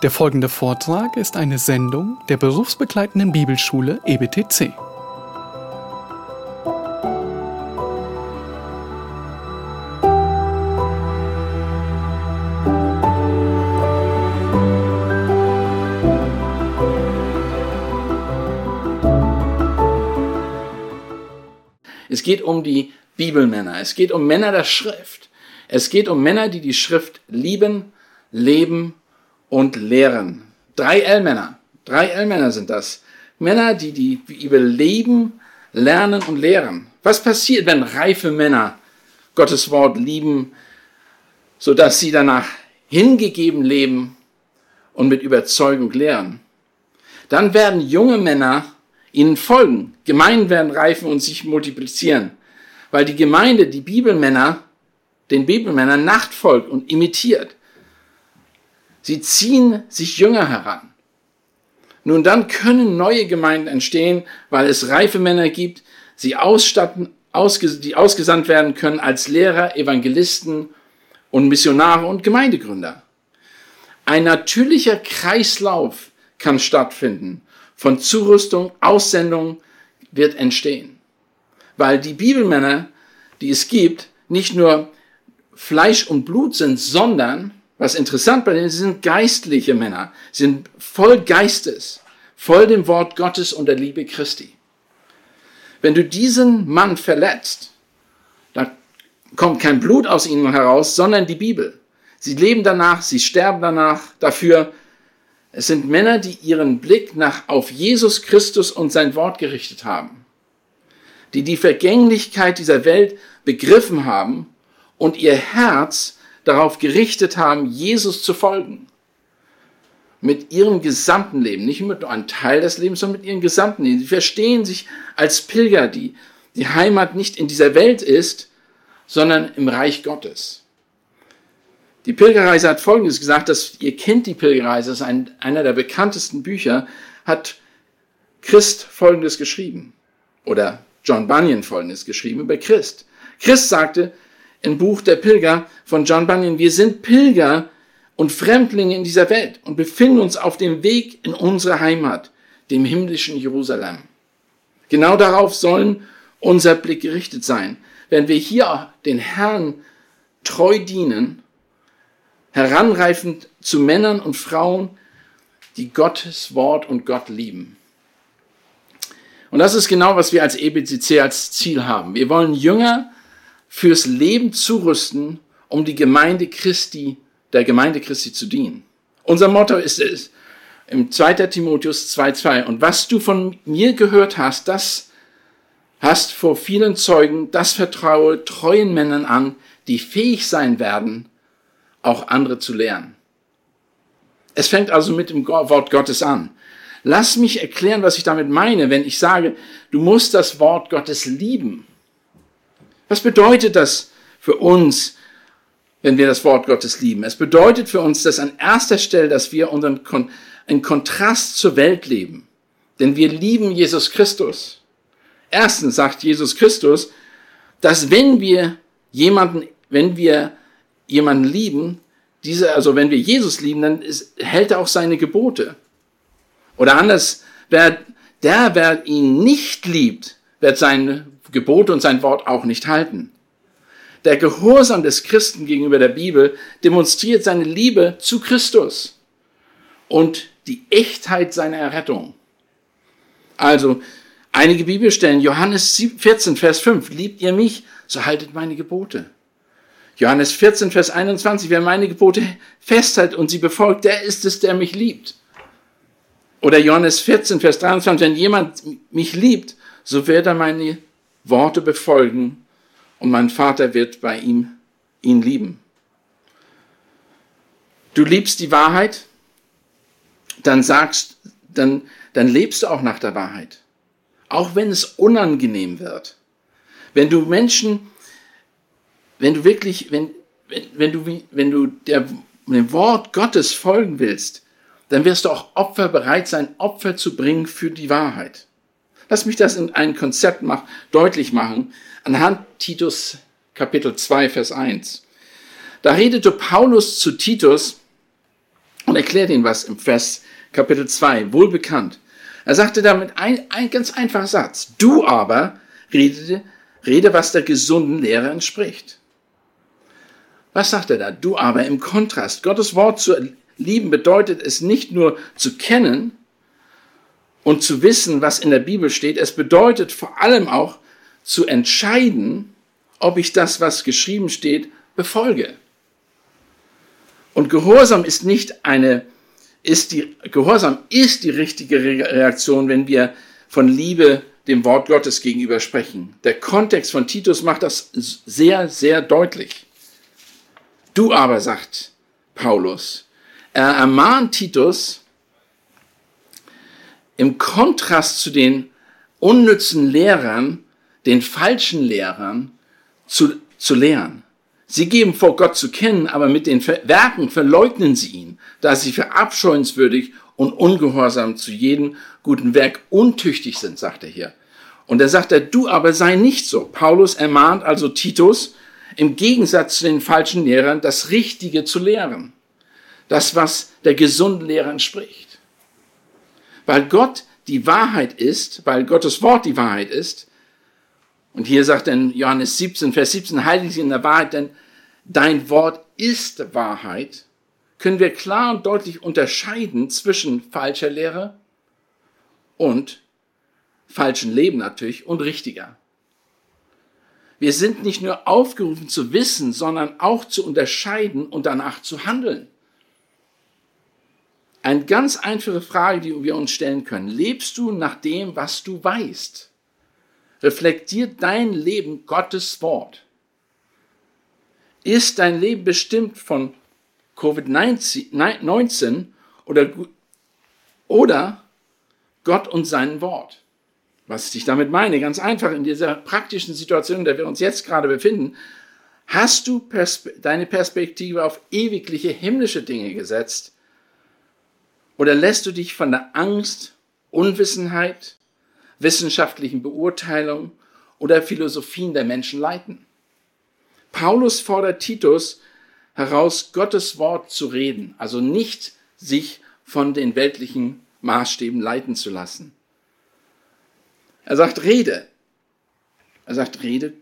Der folgende Vortrag ist eine Sendung der berufsbegleitenden Bibelschule EBTC. Es geht um die Bibelmänner. Es geht um Männer der Schrift. Es geht um Männer, die die Schrift lieben, leben und lehren. Drei L-Männer. Drei L-Männer sind das. Männer, die die Bibel leben, lernen und lehren. Was passiert, wenn reife Männer Gottes Wort lieben, sodass sie danach hingegeben leben und mit Überzeugung lehren? Dann werden junge Männer ihnen folgen. Gemeinden werden reifen und sich multiplizieren, weil die Gemeinde die Bibelmänner, den Bibelmännern nachfolgt und imitiert. Sie ziehen sich Jünger heran. Nun dann können neue Gemeinden entstehen, weil es reife Männer gibt, sie ausstatten, ausges die ausgesandt werden können als Lehrer, Evangelisten und Missionare und Gemeindegründer. Ein natürlicher Kreislauf kann stattfinden. Von Zurüstung, Aussendung wird entstehen. Weil die Bibelmänner, die es gibt, nicht nur Fleisch und Blut sind, sondern was interessant bei denen, sie sind geistliche Männer, sie sind voll Geistes, voll dem Wort Gottes und der Liebe Christi. Wenn du diesen Mann verletzt, dann kommt kein Blut aus ihnen heraus, sondern die Bibel. Sie leben danach, sie sterben danach dafür. Es sind Männer, die ihren Blick nach auf Jesus Christus und sein Wort gerichtet haben, die die Vergänglichkeit dieser Welt begriffen haben und ihr Herz darauf gerichtet haben, Jesus zu folgen. Mit ihrem gesamten Leben, nicht nur ein Teil des Lebens, sondern mit ihrem gesamten Leben. Sie verstehen sich als Pilger, die die Heimat nicht in dieser Welt ist, sondern im Reich Gottes. Die Pilgerreise hat Folgendes gesagt, dass ihr kennt die Pilgerreise, das ist ein, einer der bekanntesten Bücher, hat Christ Folgendes geschrieben. Oder John Bunyan Folgendes geschrieben über Christ. Christ sagte, im Buch der Pilger von John Bunyan, wir sind Pilger und Fremdlinge in dieser Welt und befinden uns auf dem Weg in unsere Heimat, dem himmlischen Jerusalem. Genau darauf sollen unser Blick gerichtet sein. Wenn wir hier den Herrn treu dienen, heranreifend zu Männern und Frauen, die Gottes Wort und Gott lieben. Und das ist genau, was wir als EBCC als Ziel haben. Wir wollen Jünger fürs Leben zurüsten, um die Gemeinde Christi, der Gemeinde Christi zu dienen. Unser Motto ist es im 2. Timotheus 2,2. Und was du von mir gehört hast, das hast vor vielen Zeugen, das vertraue treuen Männern an, die fähig sein werden, auch andere zu lehren. Es fängt also mit dem Wort Gottes an. Lass mich erklären, was ich damit meine, wenn ich sage, du musst das Wort Gottes lieben. Was bedeutet das für uns, wenn wir das Wort Gottes lieben? Es bedeutet für uns, dass an erster Stelle, dass wir unseren Kon in Kontrast zur Welt leben. Denn wir lieben Jesus Christus. Erstens sagt Jesus Christus, dass wenn wir jemanden, wenn wir jemanden lieben, diese, also wenn wir Jesus lieben, dann ist, hält er auch seine Gebote. Oder anders, wer, der, wer ihn nicht liebt, wird seine Gebote und sein Wort auch nicht halten. Der Gehorsam des Christen gegenüber der Bibel demonstriert seine Liebe zu Christus und die Echtheit seiner Errettung. Also, einige Bibelstellen, Johannes 14, Vers 5, liebt ihr mich, so haltet meine Gebote. Johannes 14, Vers 21, wer meine Gebote festhält und sie befolgt, der ist es, der mich liebt. Oder Johannes 14, Vers 23, wenn jemand mich liebt, so wird er meine Worte befolgen und mein Vater wird bei ihm ihn lieben. Du liebst die Wahrheit, dann sagst, dann, dann lebst du auch nach der Wahrheit. Auch wenn es unangenehm wird. Wenn du Menschen, wenn du wirklich, wenn, wenn, wenn du, wenn du der, dem Wort Gottes folgen willst, dann wirst du auch Opfer bereit sein, Opfer zu bringen für die Wahrheit. Lass mich das in ein Konzept mach, deutlich machen, anhand Titus Kapitel 2, Vers 1. Da redete Paulus zu Titus und erklärt ihnen was im Vers Kapitel 2, wohlbekannt. Er sagte damit ein, ein ganz einfacher Satz. Du aber rede, rede, was der gesunden Lehre entspricht. Was sagt er da? Du aber im Kontrast. Gottes Wort zu lieben bedeutet es nicht nur zu kennen und zu wissen, was in der Bibel steht. Es bedeutet vor allem auch zu entscheiden, ob ich das, was geschrieben steht, befolge. Und Gehorsam ist nicht eine, ist die, Gehorsam ist die richtige Reaktion, wenn wir von Liebe dem Wort Gottes gegenüber sprechen. Der Kontext von Titus macht das sehr, sehr deutlich. Du aber, sagt Paulus, er ermahnt Titus im Kontrast zu den unnützen Lehrern, den falschen Lehrern zu, zu lehren. Sie geben vor, Gott zu kennen, aber mit den Werken verleugnen sie ihn, da sie verabscheuenswürdig und ungehorsam zu jedem guten Werk untüchtig sind, sagt er hier. Und er sagt er, du aber sei nicht so. Paulus ermahnt also Titus, im Gegensatz zu den falschen Lehrern, das Richtige zu lehren. Das, was der gesunden Lehre entspricht. Weil Gott die Wahrheit ist, weil Gottes Wort die Wahrheit ist, und hier sagt in Johannes 17, Vers 17, heilige sie in der Wahrheit, denn dein Wort ist Wahrheit, können wir klar und deutlich unterscheiden zwischen falscher Lehre und falschen Leben natürlich und richtiger. Wir sind nicht nur aufgerufen zu wissen, sondern auch zu unterscheiden und danach zu handeln. Eine ganz einfache Frage, die wir uns stellen können. Lebst du nach dem, was du weißt? reflektiert dein Leben Gottes Wort? Ist dein Leben bestimmt von Covid-19 oder, oder Gott und sein Wort? Was ich damit meine, ganz einfach, in dieser praktischen Situation, in der wir uns jetzt gerade befinden, hast du Perspe deine Perspektive auf ewigliche himmlische Dinge gesetzt? Oder lässt du dich von der Angst, Unwissenheit, wissenschaftlichen Beurteilungen oder Philosophien der Menschen leiten. Paulus fordert Titus heraus, Gottes Wort zu reden, also nicht sich von den weltlichen Maßstäben leiten zu lassen. Er sagt, rede. Er sagt, rede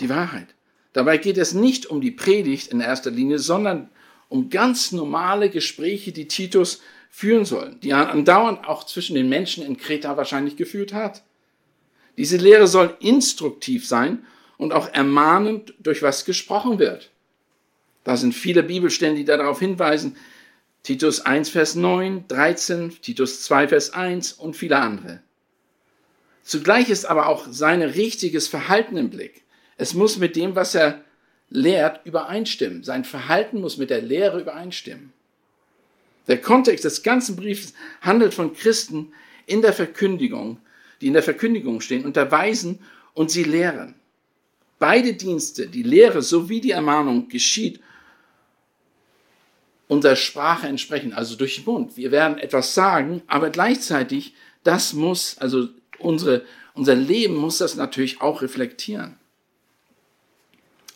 die Wahrheit. Dabei geht es nicht um die Predigt in erster Linie, sondern um ganz normale Gespräche, die Titus führen soll, die er andauernd auch zwischen den Menschen in Kreta wahrscheinlich geführt hat. Diese Lehre soll instruktiv sein und auch ermahnend, durch was gesprochen wird. Da sind viele Bibelstellen, die darauf hinweisen. Titus 1, Vers 9, 13, Titus 2, Vers 1 und viele andere. Zugleich ist aber auch sein richtiges Verhalten im Blick. Es muss mit dem, was er lehrt, übereinstimmen. Sein Verhalten muss mit der Lehre übereinstimmen. Der Kontext des ganzen Briefes handelt von Christen in der Verkündigung, die in der Verkündigung stehen, unterweisen und sie lehren. Beide Dienste, die Lehre sowie die Ermahnung, geschieht unserer Sprache entsprechend, also durch den Mund. Wir werden etwas sagen, aber gleichzeitig, das muss, also unsere, unser Leben muss das natürlich auch reflektieren.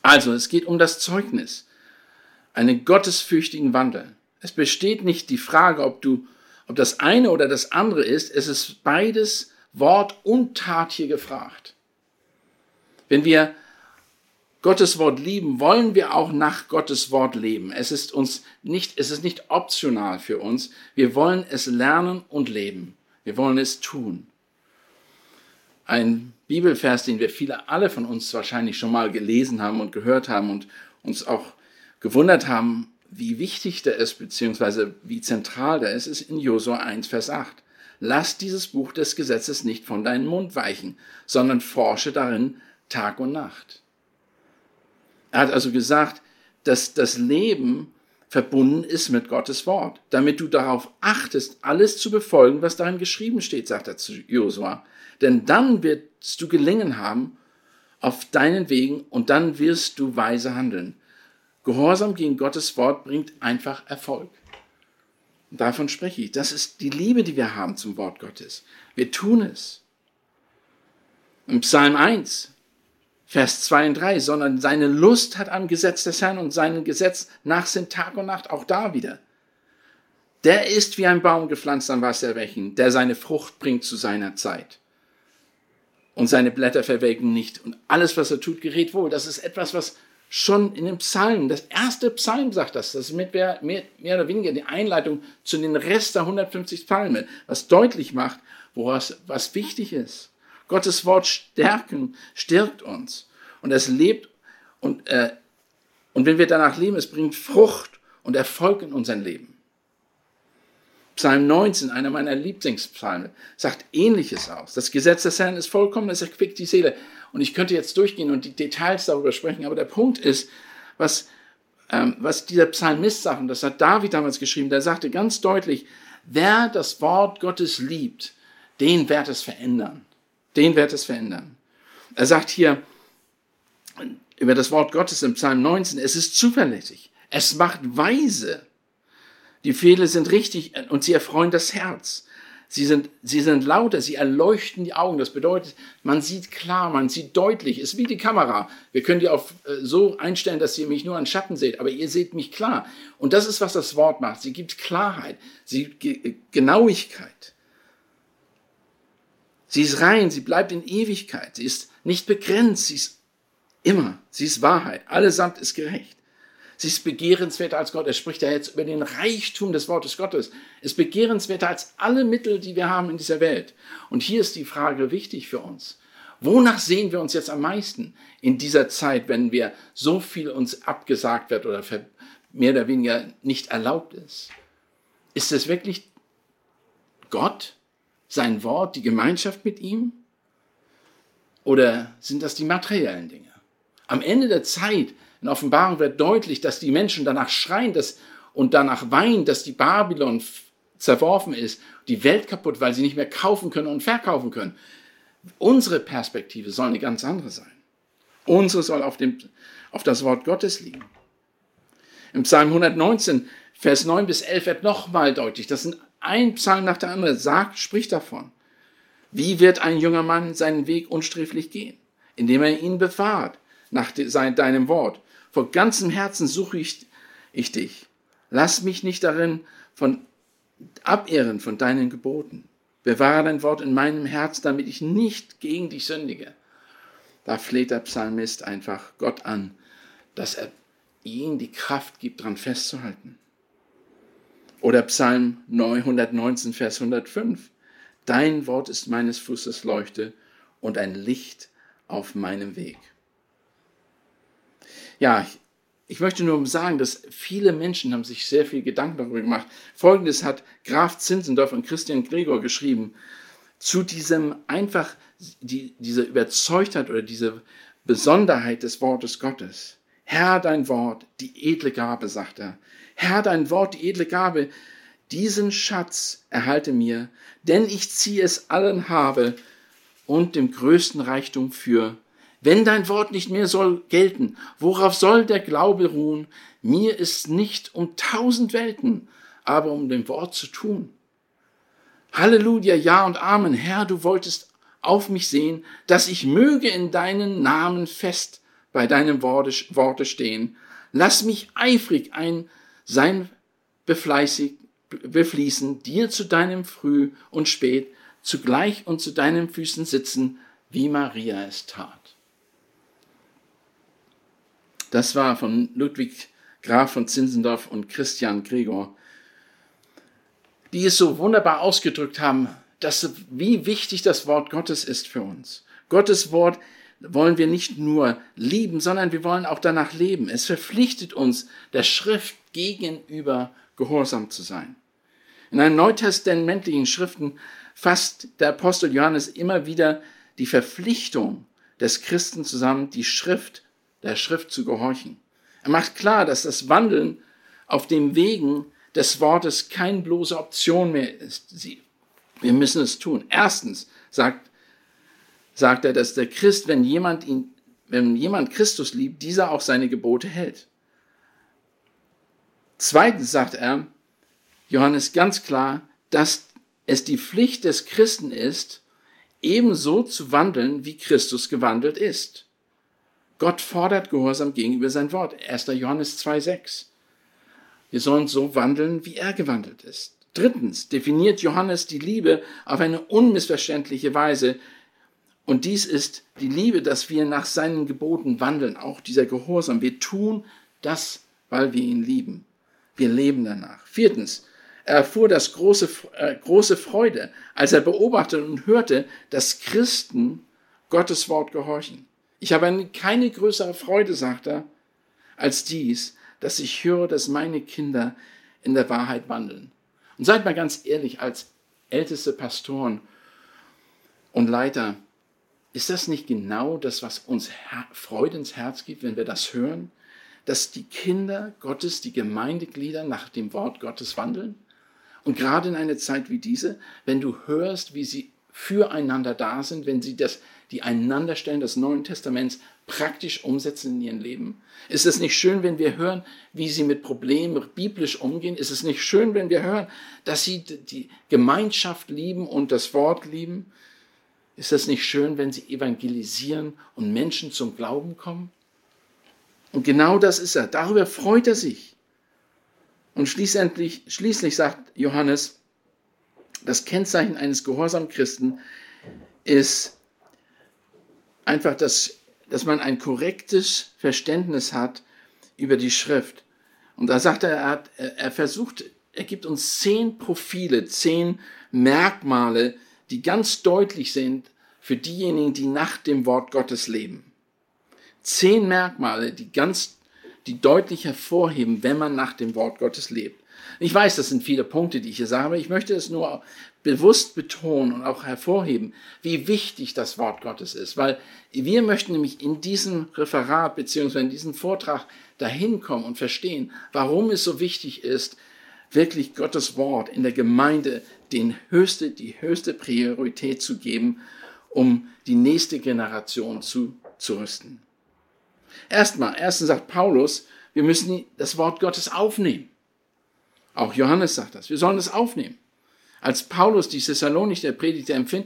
Also, es geht um das Zeugnis, einen gottesfürchtigen Wandel. Es besteht nicht die Frage, ob du, ob das eine oder das andere ist. Es ist beides Wort und Tat hier gefragt. Wenn wir Gottes Wort lieben, wollen wir auch nach Gottes Wort leben. Es ist uns nicht, es ist nicht optional für uns. Wir wollen es lernen und leben. Wir wollen es tun. Ein Bibelvers, den wir viele, alle von uns wahrscheinlich schon mal gelesen haben und gehört haben und uns auch gewundert haben, wie wichtig der ist, beziehungsweise wie zentral der ist, ist in Josua 1, Vers 8. Lass dieses Buch des Gesetzes nicht von deinem Mund weichen, sondern forsche darin Tag und Nacht. Er hat also gesagt, dass das Leben verbunden ist mit Gottes Wort, damit du darauf achtest, alles zu befolgen, was darin geschrieben steht, sagt er zu Josua. Denn dann wirst du gelingen haben auf deinen Wegen und dann wirst du weise handeln. Gehorsam gegen Gottes Wort bringt einfach Erfolg. Und davon spreche ich. Das ist die Liebe, die wir haben zum Wort Gottes. Wir tun es. Im Psalm 1, Vers 2 und 3, sondern seine Lust hat am Gesetz des Herrn und sein Gesetz nach sind Tag und Nacht, auch da wieder. Der ist wie ein Baum gepflanzt am Wasserwächen, der seine Frucht bringt zu seiner Zeit. Und seine Blätter verwelken nicht. Und alles, was er tut, gerät wohl. Das ist etwas, was schon in den Psalmen, das erste Psalm sagt das, das ist mit mehr, mehr, mehr oder weniger die Einleitung zu den Rest der 150 Psalmen, was deutlich macht, woraus, was wichtig ist. Gottes Wort stärken, stärkt uns. Und es lebt und, äh, und wenn wir danach leben, es bringt Frucht und Erfolg in unser Leben. Psalm 19, einer meiner Lieblingspsalme, sagt ähnliches aus. Das Gesetz des Herrn ist vollkommen, es erquickt die Seele. Und ich könnte jetzt durchgehen und die Details darüber sprechen, aber der Punkt ist, was, ähm, was dieser Psalmist sagt, und das hat David damals geschrieben, der sagte ganz deutlich, wer das Wort Gottes liebt, den wird es verändern. Den wird es verändern. Er sagt hier über das Wort Gottes im Psalm 19, es ist zuverlässig, es macht weise, die Fehler sind richtig und sie erfreuen das Herz. Sie sind, sie sind lauter, sie erleuchten die Augen. Das bedeutet, man sieht klar, man sieht deutlich. Es ist wie die Kamera. Wir können die auf äh, so einstellen, dass ihr mich nur an Schatten seht, aber ihr seht mich klar. Und das ist, was das Wort macht. Sie gibt Klarheit, sie gibt Genauigkeit. Sie ist rein, sie bleibt in Ewigkeit. Sie ist nicht begrenzt, sie ist immer, sie ist Wahrheit. Allesamt ist gerecht. Sie ist begehrenswerter als Gott. Er spricht ja jetzt über den Reichtum des Wortes Gottes. Es ist begehrenswerter als alle Mittel, die wir haben in dieser Welt. Und hier ist die Frage wichtig für uns. Wonach sehen wir uns jetzt am meisten in dieser Zeit, wenn wir so viel uns abgesagt wird oder mehr oder weniger nicht erlaubt ist? Ist es wirklich Gott, sein Wort, die Gemeinschaft mit ihm? Oder sind das die materiellen Dinge? Am Ende der Zeit in Offenbarung wird deutlich, dass die Menschen danach schreien dass, und danach weinen, dass die Babylon zerworfen ist, die Welt kaputt, weil sie nicht mehr kaufen können und verkaufen können. Unsere Perspektive soll eine ganz andere sein. Unsere soll auf, dem, auf das Wort Gottes liegen. Im Psalm 119, Vers 9 bis 11 wird nochmal deutlich, das sind ein Psalm nach der anderen, sagt, spricht davon. Wie wird ein junger Mann seinen Weg unsträflich gehen? Indem er ihn bewahrt nach deinem Wort. Vor ganzem Herzen suche ich, ich dich. Lass mich nicht darin von abirren von deinen Geboten. Bewahre dein Wort in meinem Herz, damit ich nicht gegen dich sündige. Da fleht der Psalmist einfach Gott an, dass er ihm die Kraft gibt, daran festzuhalten. Oder Psalm 919, Vers 105. Dein Wort ist meines Fußes Leuchte und ein Licht auf meinem Weg. Ja, ich möchte nur sagen, dass viele Menschen haben sich sehr viel Gedanken darüber gemacht. Folgendes hat Graf Zinzendorf und Christian Gregor geschrieben. Zu diesem einfach, die, dieser Überzeugtheit oder diese Besonderheit des Wortes Gottes. Herr, dein Wort, die edle Gabe, sagt er. Herr, dein Wort, die edle Gabe, diesen Schatz erhalte mir, denn ich ziehe es allen habe und dem größten Reichtum für wenn dein Wort nicht mehr soll gelten, worauf soll der Glaube ruhen? Mir ist nicht um tausend Welten, aber um dem Wort zu tun. Halleluja, ja und Amen. Herr, du wolltest auf mich sehen, dass ich möge in deinen Namen fest bei deinem Worte stehen. Lass mich eifrig ein sein befleißig, befließen, dir zu deinem Früh und Spät, zugleich und zu deinen Füßen sitzen, wie Maria es tat. Das war von Ludwig Graf von Zinzendorf und Christian Gregor, die es so wunderbar ausgedrückt haben, dass, wie wichtig das Wort Gottes ist für uns. Gottes Wort wollen wir nicht nur lieben, sondern wir wollen auch danach leben. Es verpflichtet uns, der Schrift gegenüber gehorsam zu sein. In den neutestamentlichen Schriften fasst der Apostel Johannes immer wieder die Verpflichtung des Christen zusammen, die Schrift der Schrift zu gehorchen. Er macht klar, dass das Wandeln auf dem Wegen des Wortes keine bloße Option mehr ist. Wir müssen es tun. Erstens sagt, sagt er, dass der Christ, wenn jemand ihn, wenn jemand Christus liebt, dieser auch seine Gebote hält. Zweitens sagt er, Johannes ganz klar, dass es die Pflicht des Christen ist, ebenso zu wandeln, wie Christus gewandelt ist. Gott fordert Gehorsam gegenüber sein Wort. 1. Johannes 2,6. Wir sollen so wandeln, wie er gewandelt ist. Drittens definiert Johannes die Liebe auf eine unmissverständliche Weise. Und dies ist die Liebe, dass wir nach seinen Geboten wandeln, auch dieser Gehorsam. Wir tun das, weil wir ihn lieben. Wir leben danach. Viertens, er erfuhr das große, äh, große Freude, als er beobachtete und hörte, dass Christen Gottes Wort gehorchen. Ich habe keine größere Freude, sagt er, als dies, dass ich höre, dass meine Kinder in der Wahrheit wandeln. Und seid mal ganz ehrlich, als älteste Pastoren und Leiter, ist das nicht genau das, was uns Freude ins Herz gibt, wenn wir das hören? Dass die Kinder Gottes, die Gemeindeglieder nach dem Wort Gottes wandeln? Und gerade in einer Zeit wie diese, wenn du hörst, wie sie füreinander da sind, wenn sie das, die Einanderstellen des Neuen Testaments praktisch umsetzen in ihrem Leben? Ist es nicht schön, wenn wir hören, wie sie mit Problemen biblisch umgehen? Ist es nicht schön, wenn wir hören, dass sie die Gemeinschaft lieben und das Wort lieben? Ist es nicht schön, wenn sie evangelisieren und Menschen zum Glauben kommen? Und genau das ist er. Darüber freut er sich. Und schließlich, schließlich sagt Johannes, das Kennzeichen eines gehorsamen Christen ist einfach, dass, dass man ein korrektes Verständnis hat über die Schrift. Und da sagt er, er, hat, er versucht, er gibt uns zehn Profile, zehn Merkmale, die ganz deutlich sind für diejenigen, die nach dem Wort Gottes leben. Zehn Merkmale, die ganz, die deutlich hervorheben, wenn man nach dem Wort Gottes lebt. Ich weiß, das sind viele Punkte, die ich hier sage, aber ich möchte es nur bewusst betonen und auch hervorheben, wie wichtig das Wort Gottes ist, weil wir möchten nämlich in diesem Referat beziehungsweise in diesem Vortrag dahin kommen und verstehen, warum es so wichtig ist, wirklich Gottes Wort in der Gemeinde den höchste, die höchste Priorität zu geben, um die nächste Generation zu, zu rüsten. Erstmal, erstens sagt Paulus, wir müssen das Wort Gottes aufnehmen. Auch Johannes sagt das. Wir sollen es aufnehmen. Als Paulus die Thessalonicher predigte, empfing,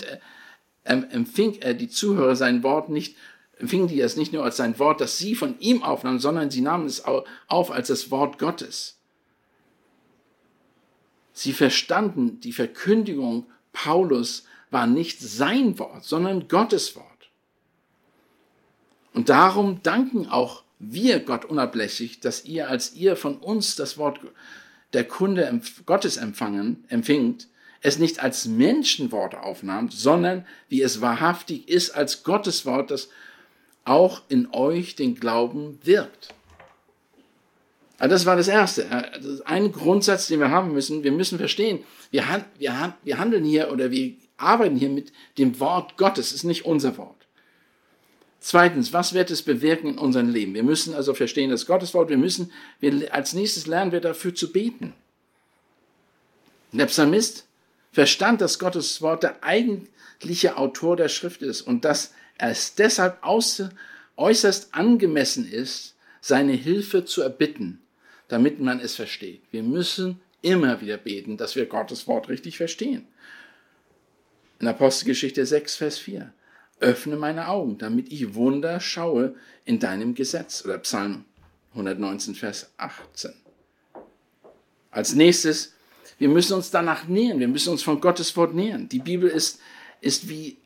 empfing er die Zuhörer sein Wort nicht, empfingen die es nicht nur als sein Wort, das sie von ihm aufnahmen, sondern sie nahmen es auf als das Wort Gottes. Sie verstanden, die Verkündigung Paulus war nicht sein Wort, sondern Gottes Wort. Und darum danken auch wir Gott unablässig, dass ihr, als ihr von uns das Wort der Kunde Gottes empfangen, empfingt, es nicht als Menschenwort aufnahmt, sondern wie es wahrhaftig ist als Gottes Wort, das auch in euch den Glauben wirkt. Also das war das Erste. Das ist ein Grundsatz, den wir haben müssen. Wir müssen verstehen, wir, wir, wir handeln hier oder wir arbeiten hier mit dem Wort Gottes. Es ist nicht unser Wort. Zweitens, was wird es bewirken in unserem Leben? Wir müssen also verstehen das Gotteswort. Wir müssen, wir, als nächstes lernen wir dafür zu beten. Der Psalmist verstand, dass Gottes Wort der eigentliche Autor der Schrift ist und dass es deshalb äußerst angemessen ist, seine Hilfe zu erbitten, damit man es versteht. Wir müssen immer wieder beten, dass wir Gottes Wort richtig verstehen. In Apostelgeschichte 6, Vers 4 öffne meine Augen, damit ich Wunder schaue in deinem Gesetz. Oder Psalm 119, Vers 18. Als nächstes, wir müssen uns danach nähern, wir müssen uns von Gottes Wort nähern. Die Bibel ist, ist wie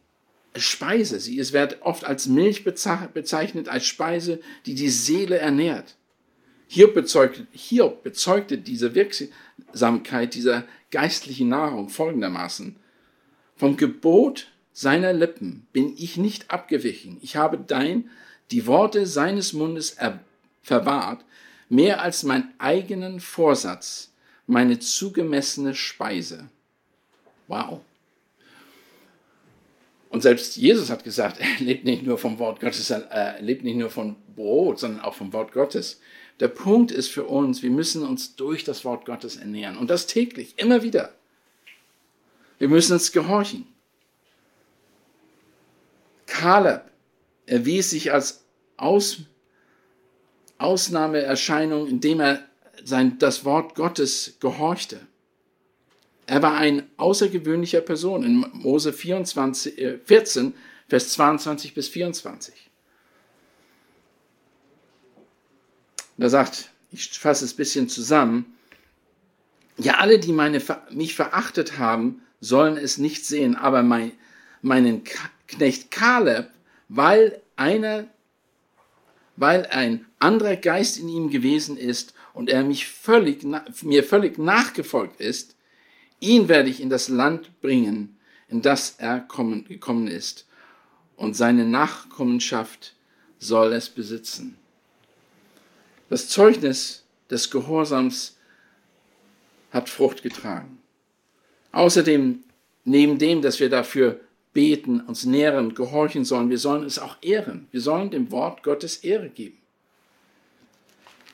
Speise. Sie ist, wird oft als Milch bezeichnet, als Speise, die die Seele ernährt. Hiob bezeugte, Hiob bezeugte diese Wirksamkeit dieser geistlichen Nahrung folgendermaßen. Vom Gebot seiner Lippen bin ich nicht abgewichen. Ich habe dein, die Worte seines Mundes verwahrt, mehr als mein eigenen Vorsatz, meine zugemessene Speise. Wow. Und selbst Jesus hat gesagt, er lebt nicht nur vom Wort Gottes, er lebt nicht nur von Brot, sondern auch vom Wort Gottes. Der Punkt ist für uns, wir müssen uns durch das Wort Gottes ernähren. Und das täglich, immer wieder. Wir müssen uns gehorchen. Kaleb erwies sich als Aus, Ausnahmeerscheinung, indem er sein, das Wort Gottes gehorchte. Er war ein außergewöhnlicher Person in Mose 24, äh, 14, Vers 22 bis 24. Da sagt, ich fasse es ein bisschen zusammen, Ja, alle, die meine, mich verachtet haben, sollen es nicht sehen, aber mein, meinen Knecht Kaleb, weil einer, weil ein anderer Geist in ihm gewesen ist und er mich völlig, mir völlig nachgefolgt ist, ihn werde ich in das Land bringen, in das er kommen, gekommen ist, und seine Nachkommenschaft soll es besitzen. Das Zeugnis des Gehorsams hat Frucht getragen. Außerdem, neben dem, dass wir dafür beten, uns nähren, gehorchen sollen, wir sollen es auch ehren. Wir sollen dem Wort Gottes Ehre geben.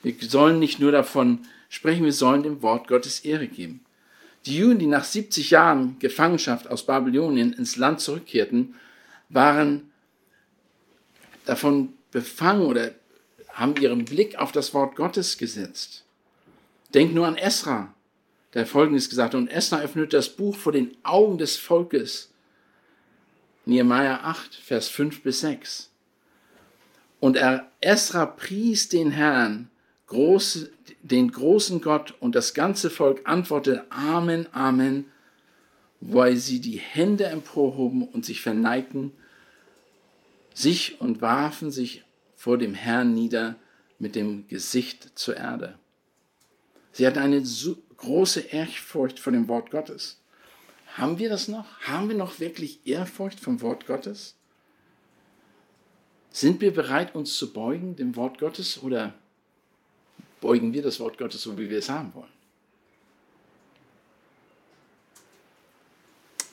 Wir sollen nicht nur davon sprechen, wir sollen dem Wort Gottes Ehre geben. Die Juden, die nach 70 Jahren Gefangenschaft aus Babylonien ins Land zurückkehrten, waren davon befangen oder haben ihren Blick auf das Wort Gottes gesetzt. Denkt nur an Esra, der Folgendes gesagt hat. Und Esra öffnet das Buch vor den Augen des Volkes. Nehemiah 8, Vers 5 bis 6. Und er, Esra pries den Herrn, groß, den großen Gott, und das ganze Volk antwortete Amen, Amen, weil sie die Hände emporhoben und sich verneigten, sich und warfen sich vor dem Herrn nieder mit dem Gesicht zur Erde. Sie hatten eine große Ehrfurcht vor dem Wort Gottes. Haben wir das noch? Haben wir noch wirklich Ehrfurcht vom Wort Gottes? Sind wir bereit, uns zu beugen dem Wort Gottes oder beugen wir das Wort Gottes so, wie wir es haben wollen?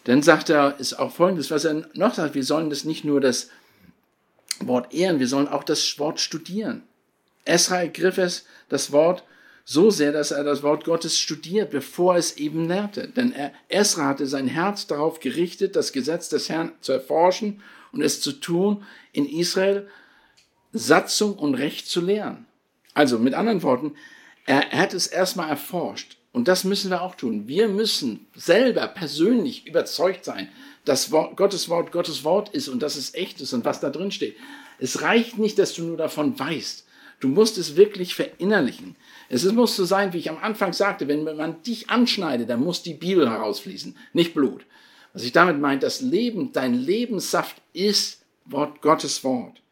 Dann sagt er, ist auch folgendes, was er noch sagt, wir sollen das nicht nur das Wort ehren, wir sollen auch das Wort studieren. Esra ergriff es, das Wort, so sehr, dass er das Wort Gottes studiert, bevor es eben lehrte. Denn er, Esra hatte sein Herz darauf gerichtet, das Gesetz des Herrn zu erforschen und es zu tun, in Israel Satzung und Recht zu lehren. Also mit anderen Worten, er, er hat es erstmal erforscht. Und das müssen wir auch tun. Wir müssen selber persönlich überzeugt sein, dass Wort, Gottes Wort Gottes Wort ist und dass es echt ist und was da drin steht. Es reicht nicht, dass du nur davon weißt. Du musst es wirklich verinnerlichen. Es muss so sein, wie ich am Anfang sagte, wenn man dich anschneidet, dann muss die Bibel herausfließen, nicht Blut. Was ich damit meine, das Leben, dein Lebenssaft ist Wort, Gottes Wort.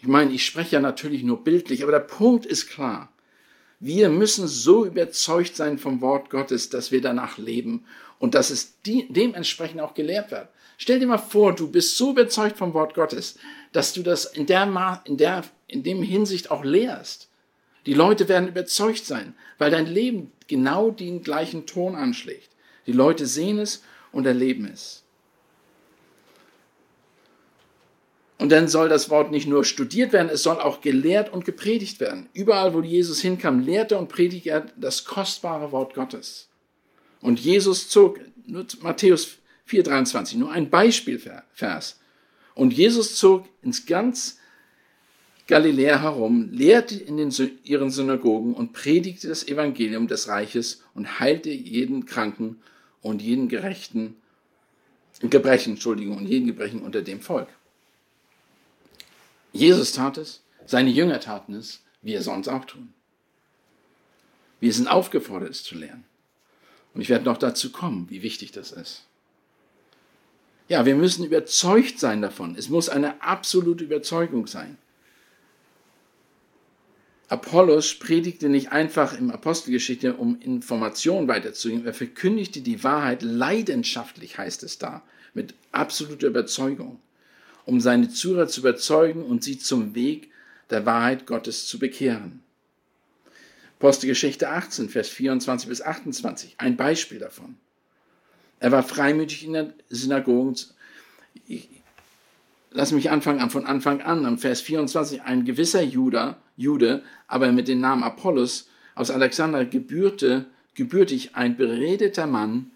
Ich meine, ich spreche ja natürlich nur bildlich, aber der Punkt ist klar. Wir müssen so überzeugt sein vom Wort Gottes, dass wir danach leben und dass es die, dementsprechend auch gelehrt wird. Stell dir mal vor, du bist so überzeugt vom Wort Gottes, dass du das in der, in der, in dem Hinsicht auch lehrst. Die Leute werden überzeugt sein, weil dein Leben genau den gleichen Ton anschlägt. Die Leute sehen es und erleben es. Und dann soll das Wort nicht nur studiert werden, es soll auch gelehrt und gepredigt werden. Überall, wo Jesus hinkam, lehrte und predigte er das kostbare Wort Gottes. Und Jesus zog, nur Matthäus 4,23, nur ein Beispielvers. Und Jesus zog ins ganz Galiläa herum, lehrte in den, ihren Synagogen und predigte das Evangelium des Reiches und heilte jeden Kranken und jeden Gerechten, Gebrechen, Entschuldigung, und jeden Gebrechen unter dem Volk. Jesus tat es, seine Jünger taten es, wie er sonst auch tun. Wir sind aufgefordert, es zu lernen. Und ich werde noch dazu kommen, wie wichtig das ist. Ja, wir müssen überzeugt sein davon. Es muss eine absolute Überzeugung sein. Apollos predigte nicht einfach im Apostelgeschichte, um Informationen weiterzugeben. Er verkündigte die Wahrheit leidenschaftlich, heißt es da, mit absoluter Überzeugung um seine Zuhörer zu überzeugen und sie zum Weg der Wahrheit Gottes zu bekehren. Apostelgeschichte 18, Vers 24 bis 28, ein Beispiel davon. Er war freimütig in der Synagoge. Lass mich anfangen von Anfang an, am Vers 24, ein gewisser Juda, Jude, aber mit dem Namen Apollos aus Alexander gebürte, gebürtig ein beredeter Mann,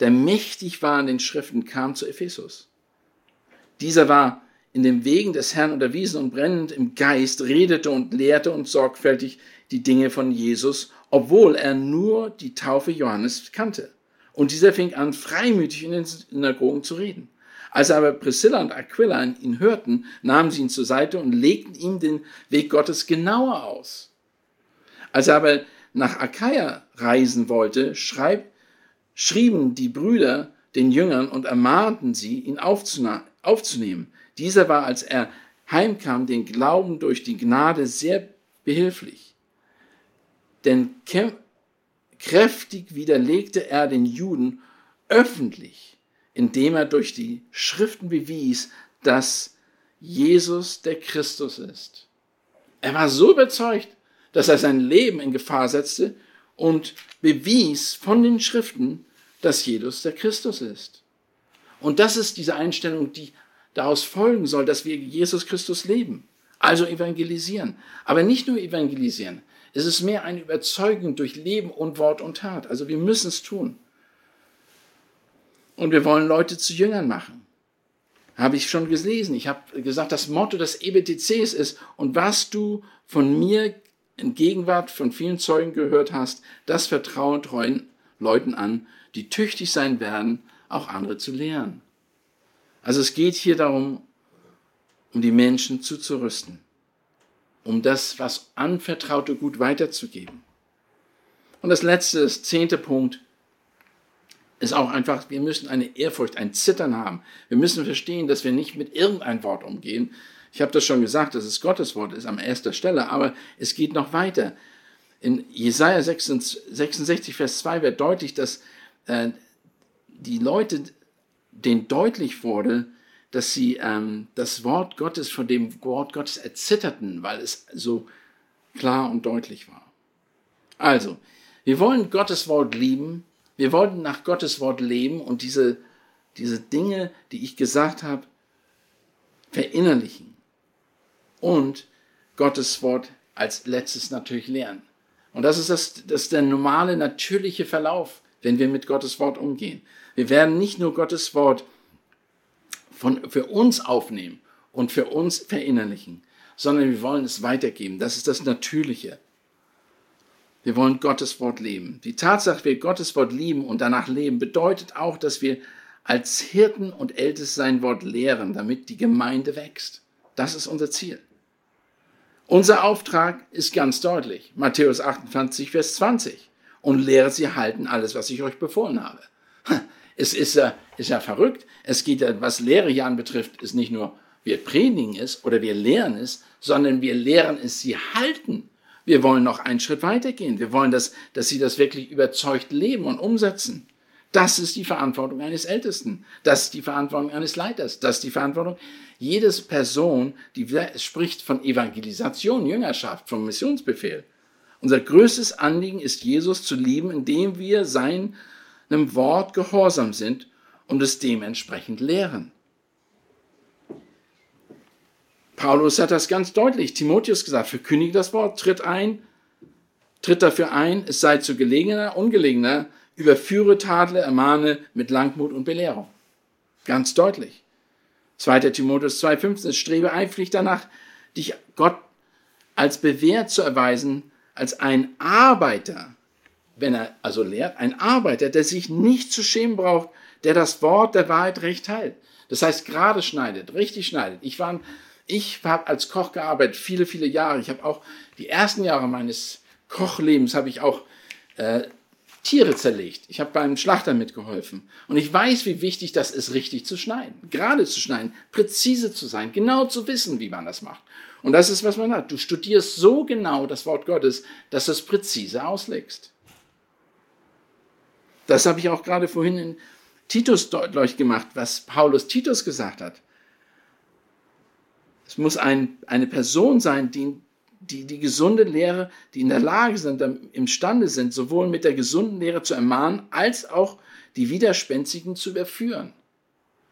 der mächtig war in den Schriften, kam zu Ephesus. Dieser war in den Wegen des Herrn unterwiesen und brennend im Geist redete und lehrte und sorgfältig die Dinge von Jesus, obwohl er nur die Taufe Johannes kannte. Und dieser fing an, freimütig in den Synagogen zu reden. Als aber Priscilla und Aquila ihn hörten, nahmen sie ihn zur Seite und legten ihm den Weg Gottes genauer aus. Als er aber nach Achaia reisen wollte, schreib, schrieben die Brüder den Jüngern und ermahnten sie, ihn aufzunehmen. Dieser war, als er heimkam, den Glauben durch die Gnade sehr behilflich. Denn kräftig widerlegte er den Juden öffentlich, indem er durch die Schriften bewies, dass Jesus der Christus ist. Er war so überzeugt, dass er sein Leben in Gefahr setzte und bewies von den Schriften, dass Jesus der Christus ist. Und das ist diese Einstellung, die daraus folgen soll, dass wir Jesus Christus leben. Also evangelisieren. Aber nicht nur evangelisieren. Es ist mehr eine Überzeugung durch Leben und Wort und Tat. Also wir müssen es tun. Und wir wollen Leute zu Jüngern machen. Habe ich schon gelesen. Ich habe gesagt, das Motto des EBTCs ist, und was du von mir in Gegenwart von vielen Zeugen gehört hast, das vertrauen treuen Leuten an, die tüchtig sein werden, auch andere zu lehren. Also es geht hier darum, um die Menschen zuzurüsten, um das, was anvertraute Gut weiterzugeben. Und das letzte, das zehnte Punkt, ist auch einfach, wir müssen eine Ehrfurcht, ein Zittern haben. Wir müssen verstehen, dass wir nicht mit irgendein Wort umgehen. Ich habe das schon gesagt, dass es Gottes Wort ist an erster Stelle, aber es geht noch weiter. In Jesaja 66, Vers 2 wird deutlich, dass äh, die Leute, denen deutlich wurde, dass sie ähm, das Wort Gottes, von dem Wort Gottes erzitterten, weil es so klar und deutlich war. Also, wir wollen Gottes Wort lieben, wir wollen nach Gottes Wort leben und diese, diese Dinge, die ich gesagt habe, verinnerlichen und Gottes Wort als letztes natürlich lernen. Und das ist, das, das ist der normale, natürliche Verlauf, wenn wir mit Gottes Wort umgehen. Wir werden nicht nur Gottes Wort von, für uns aufnehmen und für uns verinnerlichen, sondern wir wollen es weitergeben. Das ist das Natürliche. Wir wollen Gottes Wort leben. Die Tatsache, wir Gottes Wort lieben und danach leben, bedeutet auch, dass wir als Hirten und Älteste sein Wort lehren, damit die Gemeinde wächst. Das ist unser Ziel. Unser Auftrag ist ganz deutlich. Matthäus 28, Vers 20. Und lehret sie halten alles, was ich euch befohlen habe. Es ist ja, ist ja verrückt. Es geht ja, was Lehre hier anbetrifft, ist nicht nur, wir predigen es oder wir lehren es, sondern wir lehren es, sie halten. Wir wollen noch einen Schritt weitergehen. Wir wollen, dass, dass sie das wirklich überzeugt leben und umsetzen. Das ist die Verantwortung eines Ältesten. Das ist die Verantwortung eines Leiters. Das ist die Verantwortung jedes Person, die spricht von Evangelisation, Jüngerschaft, vom Missionsbefehl. Unser größtes Anliegen ist, Jesus zu lieben, indem wir seinem Wort gehorsam sind und es dementsprechend lehren. Paulus hat das ganz deutlich Timotheus gesagt, verkündige das Wort, tritt ein, tritt dafür ein, es sei zu gelegener, ungelegener, überführe, tadle, ermahne mit Langmut und Belehrung. Ganz deutlich. 2. Timotheus 2,15, strebe eifrig danach, dich Gott als bewährt zu erweisen, als ein Arbeiter, wenn er also lehrt, ein Arbeiter, der sich nicht zu schämen braucht, der das Wort der Wahrheit recht heilt. Das heißt, gerade schneidet, richtig schneidet. Ich war, ich habe als Koch gearbeitet, viele, viele Jahre. Ich habe auch die ersten Jahre meines Kochlebens habe ich auch äh, Tiere zerlegt. Ich habe beim Schlachter mitgeholfen. Und ich weiß, wie wichtig das ist, richtig zu schneiden. Gerade zu schneiden, präzise zu sein, genau zu wissen, wie man das macht. Und das ist, was man hat. Du studierst so genau das Wort Gottes, dass du es präzise auslegst. Das habe ich auch gerade vorhin in Titus deutlich gemacht, was Paulus Titus gesagt hat. Es muss ein, eine Person sein, die die, die gesunde Lehre, die in der Lage sind, imstande sind, sowohl mit der gesunden Lehre zu ermahnen, als auch die Widerspenstigen zu überführen.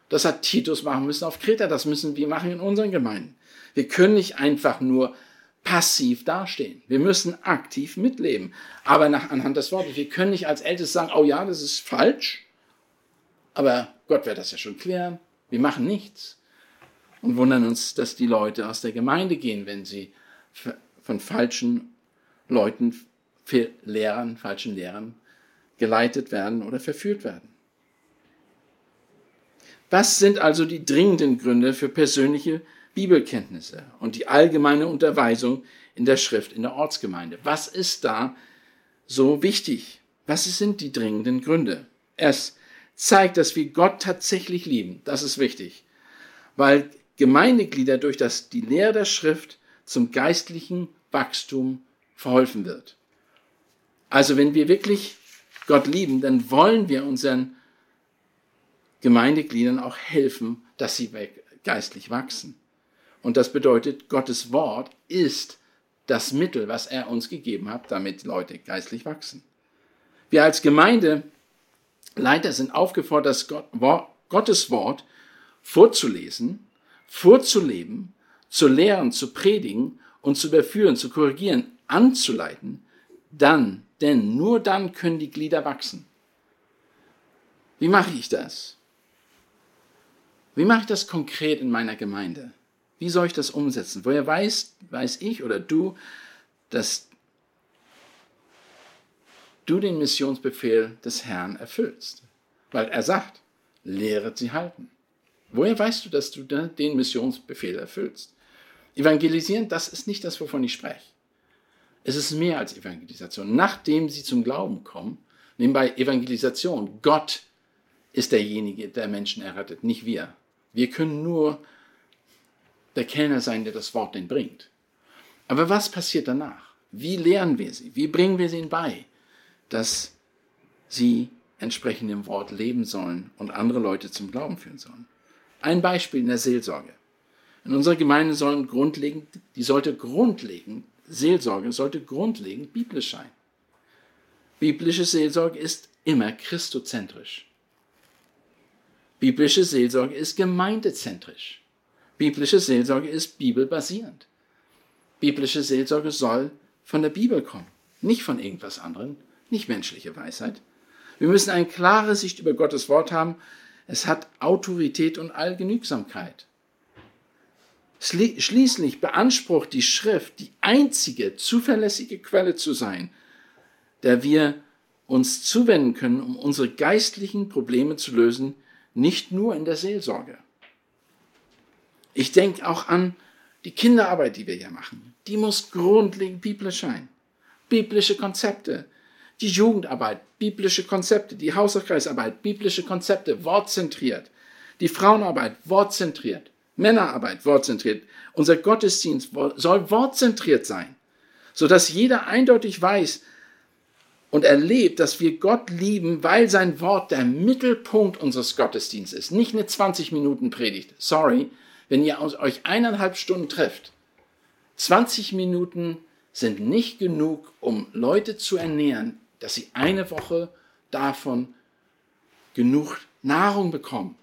Das hat Titus machen müssen auf Kreta, das müssen wir machen in unseren Gemeinden. Wir können nicht einfach nur passiv dastehen. Wir müssen aktiv mitleben. Aber nach, anhand des Wortes, wir können nicht als Älteste sagen, oh ja, das ist falsch, aber Gott wird das ja schon klären. Wir machen nichts und wundern uns, dass die Leute aus der Gemeinde gehen, wenn sie von falschen Leuten, Lehrern, falschen Lehrern geleitet werden oder verführt werden. Was sind also die dringenden Gründe für persönliche Bibelkenntnisse und die allgemeine Unterweisung in der Schrift in der Ortsgemeinde? Was ist da so wichtig? Was sind die dringenden Gründe? Es zeigt, dass wir Gott tatsächlich lieben. Das ist wichtig. Weil Gemeindeglieder durch das, die Lehre der Schrift zum geistlichen Wachstum verholfen wird. Also wenn wir wirklich Gott lieben, dann wollen wir unseren Gemeindegliedern auch helfen, dass sie geistlich wachsen. Und das bedeutet, Gottes Wort ist das Mittel, was er uns gegeben hat, damit Leute geistlich wachsen. Wir als Gemeindeleiter sind aufgefordert, das Gottes Wort vorzulesen, vorzuleben, zu lehren, zu predigen und zu überführen, zu korrigieren, anzuleiten, dann, denn nur dann können die Glieder wachsen. Wie mache ich das? Wie mache ich das konkret in meiner Gemeinde? Wie soll ich das umsetzen? Woher weiß, weiß ich oder du, dass du den Missionsbefehl des Herrn erfüllst? Weil er sagt, lehret sie halten. Woher weißt du, dass du den Missionsbefehl erfüllst? Evangelisieren, das ist nicht das, wovon ich spreche. Es ist mehr als Evangelisation. Nachdem sie zum Glauben kommen, nebenbei Evangelisation, Gott ist derjenige, der Menschen errettet, nicht wir. Wir können nur der Kellner sein, der das Wort denn bringt. Aber was passiert danach? Wie lehren wir sie? Wie bringen wir sie ihnen bei, dass sie entsprechend dem Wort leben sollen und andere Leute zum Glauben führen sollen? Ein Beispiel in der Seelsorge. In unserer Gemeinde sollen grundlegend, die sollte grundlegend, Seelsorge sollte grundlegend biblisch sein. Biblische Seelsorge ist immer christozentrisch. Biblische Seelsorge ist gemeindezentrisch. Biblische Seelsorge ist bibelbasierend. Biblische Seelsorge soll von der Bibel kommen, nicht von irgendwas anderem, nicht menschliche Weisheit. Wir müssen eine klare Sicht über Gottes Wort haben, es hat Autorität und Allgenügsamkeit. Schließlich beansprucht die Schrift, die einzige zuverlässige Quelle zu sein, der wir uns zuwenden können, um unsere geistlichen Probleme zu lösen, nicht nur in der Seelsorge. Ich denke auch an die Kinderarbeit, die wir hier machen. Die muss grundlegend biblisch sein. Biblische Konzepte, die Jugendarbeit, biblische Konzepte, die Hauskreisarbeit, biblische Konzepte, wortzentriert. Die Frauenarbeit, wortzentriert. Männerarbeit, wortzentriert. Unser Gottesdienst soll wortzentriert sein, sodass jeder eindeutig weiß und erlebt, dass wir Gott lieben, weil sein Wort der Mittelpunkt unseres Gottesdienstes ist. Nicht eine 20 Minuten Predigt. Sorry, wenn ihr euch eineinhalb Stunden trefft. 20 Minuten sind nicht genug, um Leute zu ernähren, dass sie eine Woche davon genug Nahrung bekommen.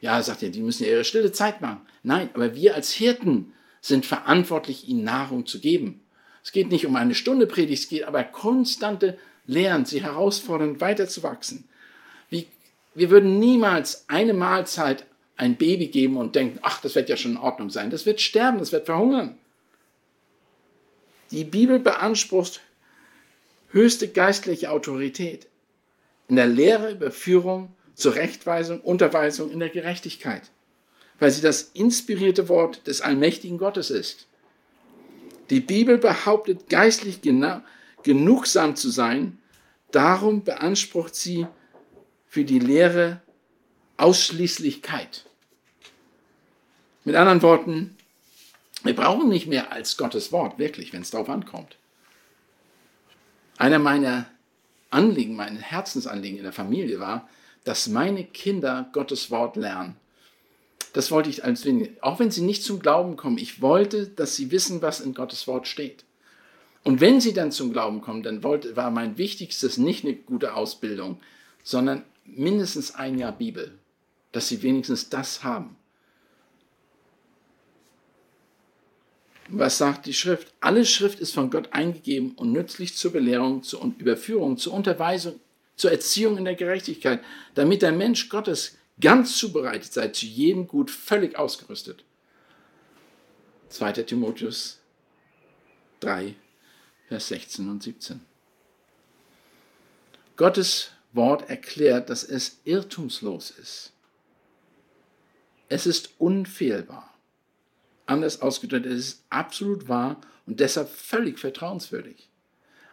Ja, sagt ihr, die müssen ja ihre stille Zeit machen. Nein, aber wir als Hirten sind verantwortlich, ihnen Nahrung zu geben. Es geht nicht um eine Stunde Predigt, es geht aber konstante Lehren, sie herausfordern, weiterzuwachsen. Wie, wir würden niemals eine Mahlzeit ein Baby geben und denken, ach, das wird ja schon in Ordnung sein. Das wird sterben, das wird verhungern. Die Bibel beansprucht höchste geistliche Autorität in der Lehre, Überführung, Zurechtweisung, Unterweisung in der Gerechtigkeit, weil sie das inspirierte Wort des allmächtigen Gottes ist. Die Bibel behauptet geistlich genau, genugsam zu sein, darum beansprucht sie für die Lehre Ausschließlichkeit. Mit anderen Worten, wir brauchen nicht mehr als Gottes Wort, wirklich, wenn es darauf ankommt. Einer meiner Anliegen, mein Herzensanliegen in der Familie war, dass meine Kinder Gottes Wort lernen. Das wollte ich als auch wenn sie nicht zum Glauben kommen, ich wollte, dass sie wissen, was in Gottes Wort steht. Und wenn sie dann zum Glauben kommen, dann wollte, war mein wichtigstes nicht eine gute Ausbildung, sondern mindestens ein Jahr Bibel, dass sie wenigstens das haben. Was sagt die Schrift? Alle Schrift ist von Gott eingegeben und nützlich zur Belehrung, zur Überführung, zur Unterweisung, zur Erziehung in der Gerechtigkeit, damit der Mensch Gottes ganz zubereitet sei, zu jedem Gut völlig ausgerüstet. 2. Timotheus 3, Vers 16 und 17. Gottes Wort erklärt, dass es irrtumslos ist. Es ist unfehlbar. Anders ausgedrückt, es ist absolut wahr und deshalb völlig vertrauenswürdig.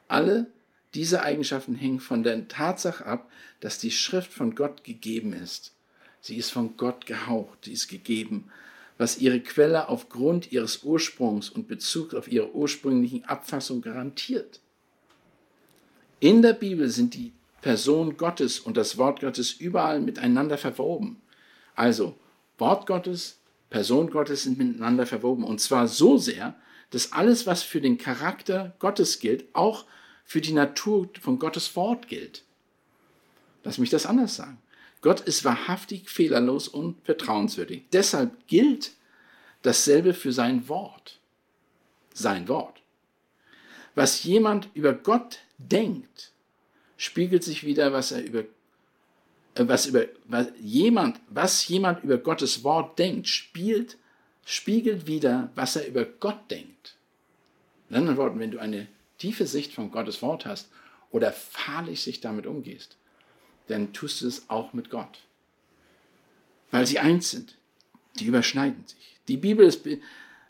Alle, Diese Eigenschaften hängen von der Tatsache ab, dass die Schrift von Gott gegeben ist. Sie ist von Gott gehaucht, sie ist gegeben, was ihre Quelle aufgrund ihres Ursprungs und Bezug auf ihre ursprünglichen Abfassung garantiert. In der Bibel sind die Person Gottes und das Wort Gottes überall miteinander verwoben. Also Wort Gottes, Person Gottes sind miteinander verwoben. Und zwar so sehr, dass alles, was für den Charakter Gottes gilt, auch für die Natur von Gottes Wort gilt. Lass mich das anders sagen. Gott ist wahrhaftig fehlerlos und vertrauenswürdig. Deshalb gilt dasselbe für sein Wort. Sein Wort. Was jemand über Gott denkt, spiegelt sich wieder, was er über äh, was über was jemand, was jemand über Gottes Wort denkt, spielt, spiegelt wieder, was er über Gott denkt. In anderen Worten, wenn du eine tiefe Sicht von Gottes Wort hast oder fahrlich sich damit umgehst, dann tust du es auch mit Gott. Weil sie eins sind. Die überschneiden sich. Die Bibel ist,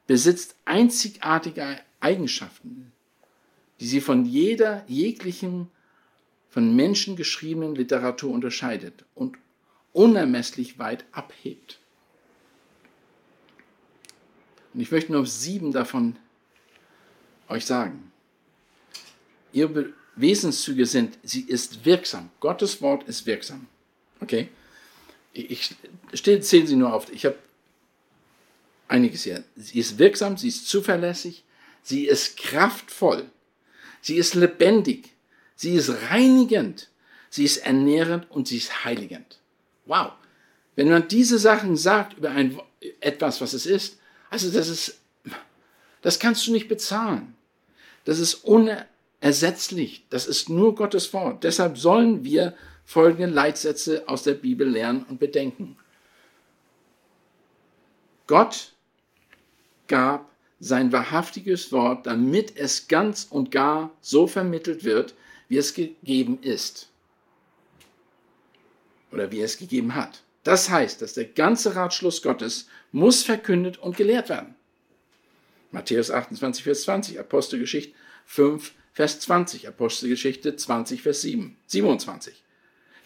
besitzt einzigartige Eigenschaften, die sie von jeder jeglichen von Menschen geschriebenen Literatur unterscheidet und unermesslich weit abhebt. Und ich möchte nur sieben davon euch sagen. Ihre Wesenszüge sind, sie ist wirksam. Gottes Wort ist wirksam. Okay? Ich zähle sie nur auf. Ich habe einiges hier. Sie ist wirksam, sie ist zuverlässig, sie ist kraftvoll, sie ist lebendig, Sie ist reinigend, sie ist ernährend und sie ist heiligend. Wow. Wenn man diese Sachen sagt über ein, etwas, was es ist, also das ist, das kannst du nicht bezahlen. Das ist unersetzlich. Das ist nur Gottes Wort. Deshalb sollen wir folgende Leitsätze aus der Bibel lernen und bedenken. Gott gab sein wahrhaftiges Wort, damit es ganz und gar so vermittelt wird, wie es gegeben ist. Oder wie es gegeben hat. Das heißt, dass der ganze Ratschluss Gottes muss verkündet und gelehrt werden. Matthäus 28, Vers 20, Apostelgeschichte 5, Vers 20, Apostelgeschichte 20, Vers 7, 27.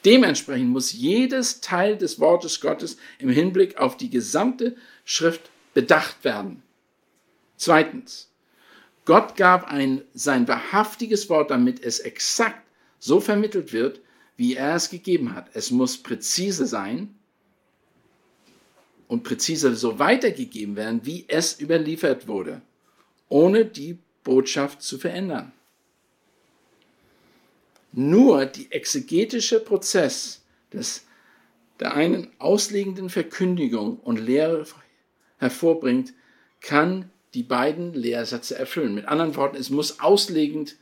Dementsprechend muss jedes Teil des Wortes Gottes im Hinblick auf die gesamte Schrift bedacht werden. Zweitens, Gott gab ein, sein wahrhaftiges Wort, damit es exakt so vermittelt wird, wie er es gegeben hat. Es muss präzise sein und präzise so weitergegeben werden, wie es überliefert wurde, ohne die Botschaft zu verändern. Nur die exegetische Prozess des, der einen auslegenden Verkündigung und Lehre hervorbringt, kann die beiden Lehrsätze erfüllen. Mit anderen Worten, es muss auslegend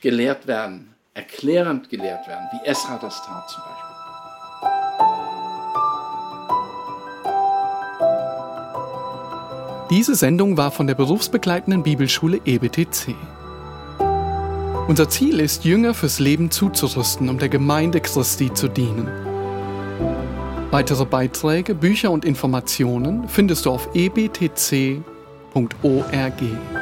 gelehrt werden, erklärend gelehrt werden, wie Esra das tat zum Beispiel. Diese Sendung war von der berufsbegleitenden Bibelschule EBTC. Unser Ziel ist, Jünger fürs Leben zuzurüsten, um der Gemeinde Christi zu dienen. Weitere Beiträge, Bücher und Informationen findest du auf ebtc.de www.ccc.org.